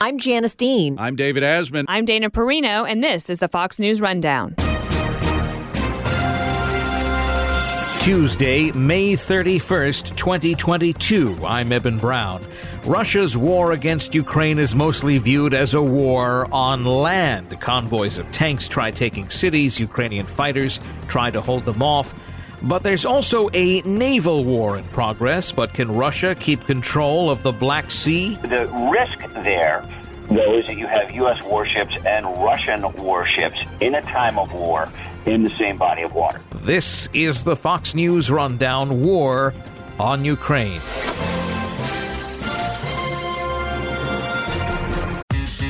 I'm Janice Dean. I'm David Asman. I'm Dana Perino, and this is the Fox News Rundown. Tuesday, May 31st, 2022. I'm Eben Brown. Russia's war against Ukraine is mostly viewed as a war on land. Convoys of tanks try taking cities, Ukrainian fighters try to hold them off. But there's also a naval war in progress. But can Russia keep control of the Black Sea? The risk there, though, is that you have U.S. warships and Russian warships in a time of war in the same body of water. This is the Fox News Rundown War on Ukraine.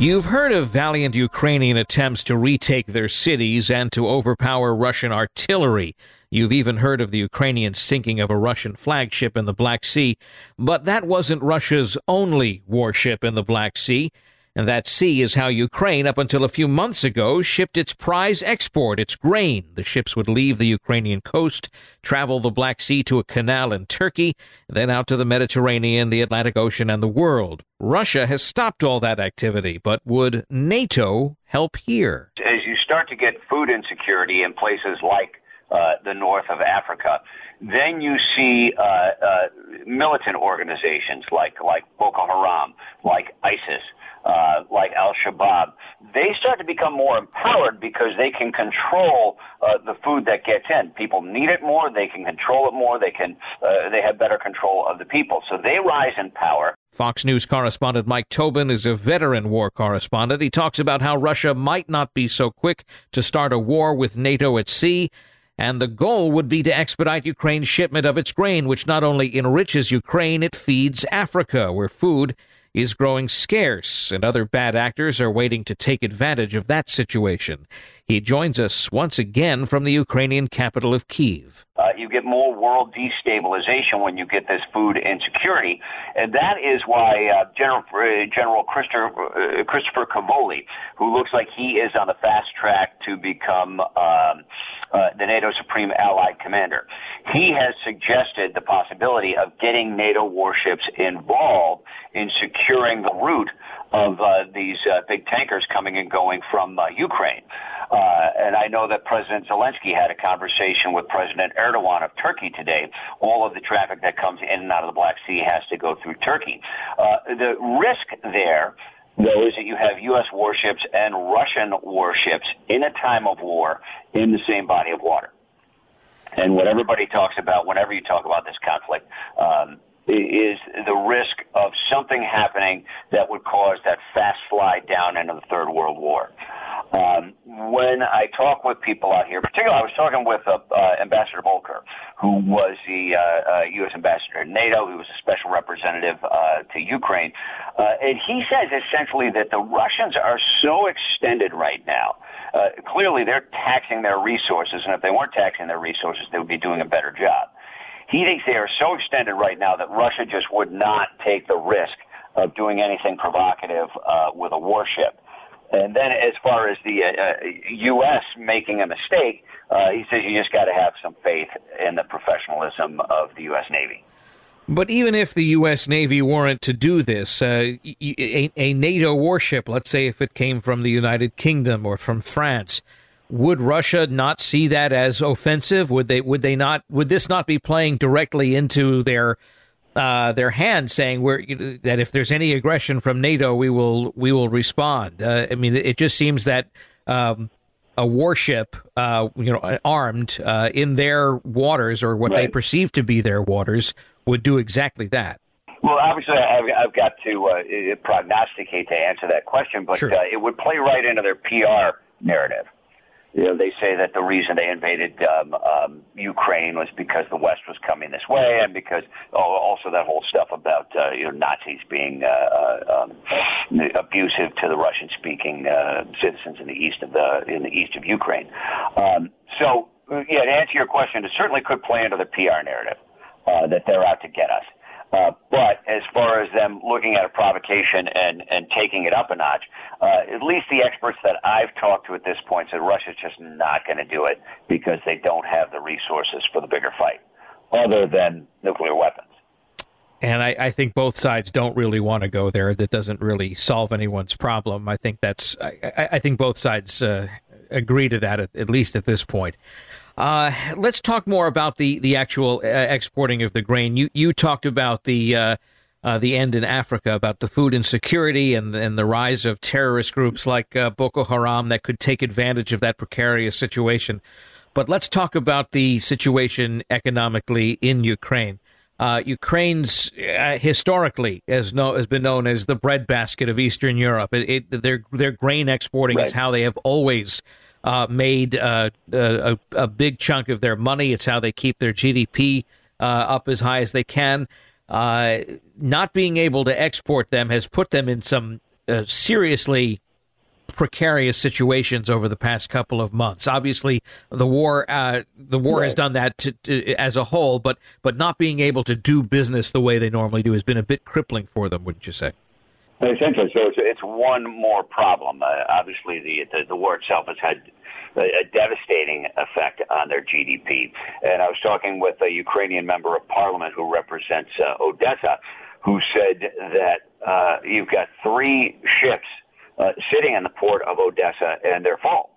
You've heard of valiant Ukrainian attempts to retake their cities and to overpower Russian artillery. You've even heard of the Ukrainian sinking of a Russian flagship in the Black Sea. But that wasn't Russia's only warship in the Black Sea. And that sea is how Ukraine, up until a few months ago, shipped its prize export, its grain. The ships would leave the Ukrainian coast, travel the Black Sea to a canal in Turkey, then out to the Mediterranean, the Atlantic Ocean, and the world. Russia has stopped all that activity, but would NATO help here? As you start to get food insecurity in places like uh, the north of Africa, then you see uh, uh, militant organizations like like Boko Haram, like ISIS, uh, like Al Shabaab, they start to become more empowered because they can control uh, the food that gets in. People need it more. They can control it more. They can. Uh, they have better control of the people. So they rise in power. Fox News correspondent Mike Tobin is a veteran war correspondent. He talks about how Russia might not be so quick to start a war with NATO at sea and the goal would be to expedite Ukraine's shipment of its grain, which not only enriches Ukraine, it feeds Africa, where food is growing scarce, and other bad actors are waiting to take advantage of that situation. He joins us once again from the Ukrainian capital of Kiev. You get more world destabilization when you get this food insecurity, and that is why uh, General uh, General Christopher, uh, Christopher Cavoli, who looks like he is on the fast track to become um, uh, the NATO Supreme Allied Commander, he has suggested the possibility of getting NATO warships involved in securing the route of uh, these uh, big tankers coming and going from Ukraine. Uh, and I know that President Zelensky had a conversation with President Erdogan of Turkey today. All of the traffic that comes in and out of the Black Sea has to go through Turkey. Uh, the risk there though, is that you have U.S. warships and Russian warships in a time of war in the same body of water. And what everybody talks about whenever you talk about this conflict um, is the risk of something happening that would cause that fast slide down into the Third World War. Um, when I talk with people out here, particularly I was talking with uh, uh, Ambassador Volker, who was the uh, U.S. Uh, ambassador to NATO, who was a special representative uh, to Ukraine, uh, and he says essentially that the Russians are so extended right now. clearly, they're taxing their resources, and if they weren't taxing their resources, they would be doing a better job. He thinks they are so extended right now that Russia just would not take the risk of doing anything provocative with a warship. And then as far as the uh, U.S. Uh, making a mistake, uh, he says you just got to have some faith in the professionalism of the U.S. Navy. But even if the U.S. Navy weren't to do this, uh, a, a, NATO warship, let's say if it came from the United Kingdom or from France, would Russia not see that as offensive? Would they? Would they not? Would this not be playing directly into their uh, their hand, saying we're, that if there's any aggression from NATO, we will we will respond. Uh, I mean, it just seems that um, a warship, uh, you know, armed uh, in their waters or what right. they perceive to be their waters, would do exactly that. Well, obviously, I've, I've got to uh, prognosticate to answer that question, but sure. uh, it would play right into their PR narrative. You know, they say that the reason they invaded um, um, Ukraine was because the West was coming this way, and because oh, also that whole stuff about uh, you know Nazis being uh, uh, um, abusive to the Russian-speaking uh, citizens in the east of the in the east of Ukraine. Um, so, yeah, to answer your question, it certainly could play into the PR narrative uh, that they're out to get us. Uh, but as far as them looking at a provocation and, and taking it up a notch, uh, at least the experts that I've talked to at this point said Russia's just not going to do it because they don't have the resources for the bigger fight, other than nuclear weapons. And I, I think both sides don't really want to go there. That doesn't really solve anyone's problem. I think that's. I, I think both sides uh, agree to that at, at least at this point. Uh, let's talk more about the the actual uh, exporting of the grain. You you talked about the uh, uh the end in Africa, about the food insecurity and and the rise of terrorist groups like uh, Boko Haram that could take advantage of that precarious situation. But let's talk about the situation economically in Ukraine. Uh, Ukraine's uh, historically has, no, has been known as the breadbasket of Eastern Europe. It, it, their their grain exporting right. is how they have always uh, made uh, a, a, big chunk of their money. It's how they keep their GDP uh, up as high as they can. Uh, not being able to export them has put them in some uh, seriously precarious situations over the past couple of months. Obviously, the war uh, the war right. has done that to, to, as a whole, but but not being able to do business the way they normally do has been a bit crippling for them, wouldn't you say? Essentially, so it's, it's one more problem. Uh, obviously, the, the, the war itself has had a, a, devastating effect on their GDP. And I was talking with a Ukrainian member of parliament who represents uh, Odessa, who said that uh, you've got three ships uh, sitting in the port of Odessa, and they're full.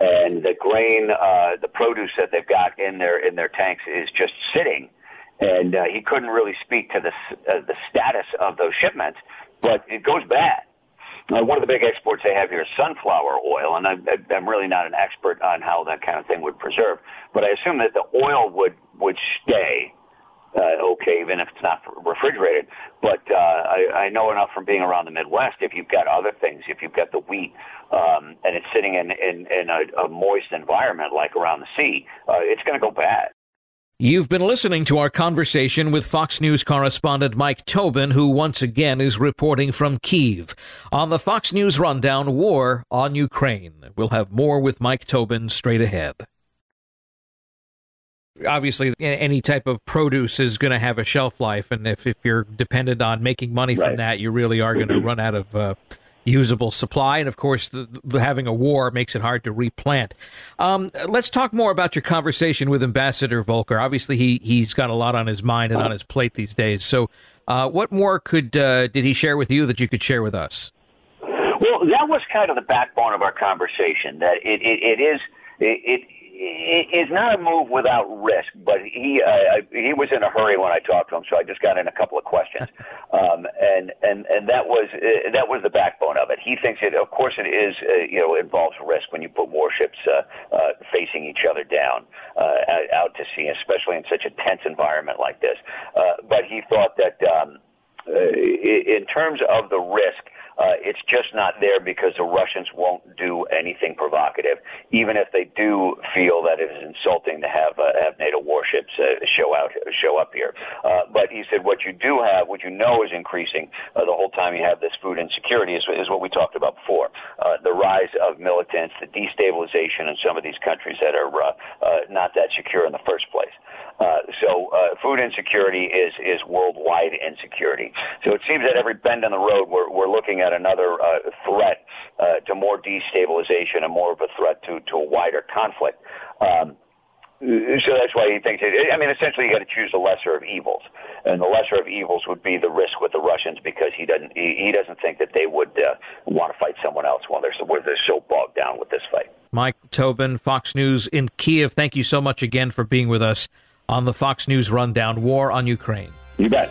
And the grain, uh, the produce that they've got in their in their tanks is just sitting and uh, he couldn't really speak to the uh, the status of those shipments but it goes bad. Uh, one of the big exports they have here is sunflower oil, and I'm, I'm really not an expert on how that kind of thing would preserve, but I assume that the oil would would stay uh, okay, even if it's not refrigerated. But uh, I, I know enough from being around the Midwest. If you've got other things, if you've got the wheat um, and it's sitting in in, in a, a moist environment like around the sea, uh, it's going to go bad. You've been listening to our conversation with Fox News correspondent Mike Tobin, who once again is reporting from Kiev. On the Fox News Rundown, War on Ukraine. We'll have more with Mike Tobin straight ahead. Obviously, any type of produce is going to have a shelf life, and if, if you're dependent on making money from that, you really are going to run out of uh, usable supply. And of course, the, the, having a war makes it hard to replant. Um, let's talk more about your conversation with Ambassador Volker. Obviously, he, he's got a lot on his mind and on his plate these days. So, uh, what more could uh, did he share with you that you could share with us? Well, that was kind of the backbone of our conversation. That it, it, it is it, is not a move without risk, but he uh, he was in a hurry when I talked to him, so I just got in a couple of questions, um, and and and that was uh, that was the backbone of it. He thinks it, of course, it is uh, you know involves risk when you put warships uh, uh, facing each other down uh, out to sea, especially in such a tense environment like this. Uh, but he thought that um, uh, in terms of the risk uh, it's just not there because the Russians won't do anything provocative, even if they do feel that it is insulting to have uh, have NATO warships uh, show out show up here. Uh, but he said what you do have, what you know is increasing uh, the whole time you have this food insecurity is, is what we talked about before: uh, the rise of militants, the destabilization in some of these countries that are not that secure in the first place. So food insecurity is is worldwide insecurity. So it seems that every bend in the road, we're we're looking at another uh, threat uh, to more destabilization and more of a threat to to a wider conflict. Um, so that's why he thinks. It, I mean, essentially, you got to choose the lesser of evils, and the lesser of evils would be the risk with the Russians because he doesn't. He, he doesn't think that they would uh, want to fight someone else while they're where they're so bogged down with this fight. Mike Tobin, Fox News in Kiev. Thank you so much again for being with us on the Fox News Rundown War on Ukraine. You bet.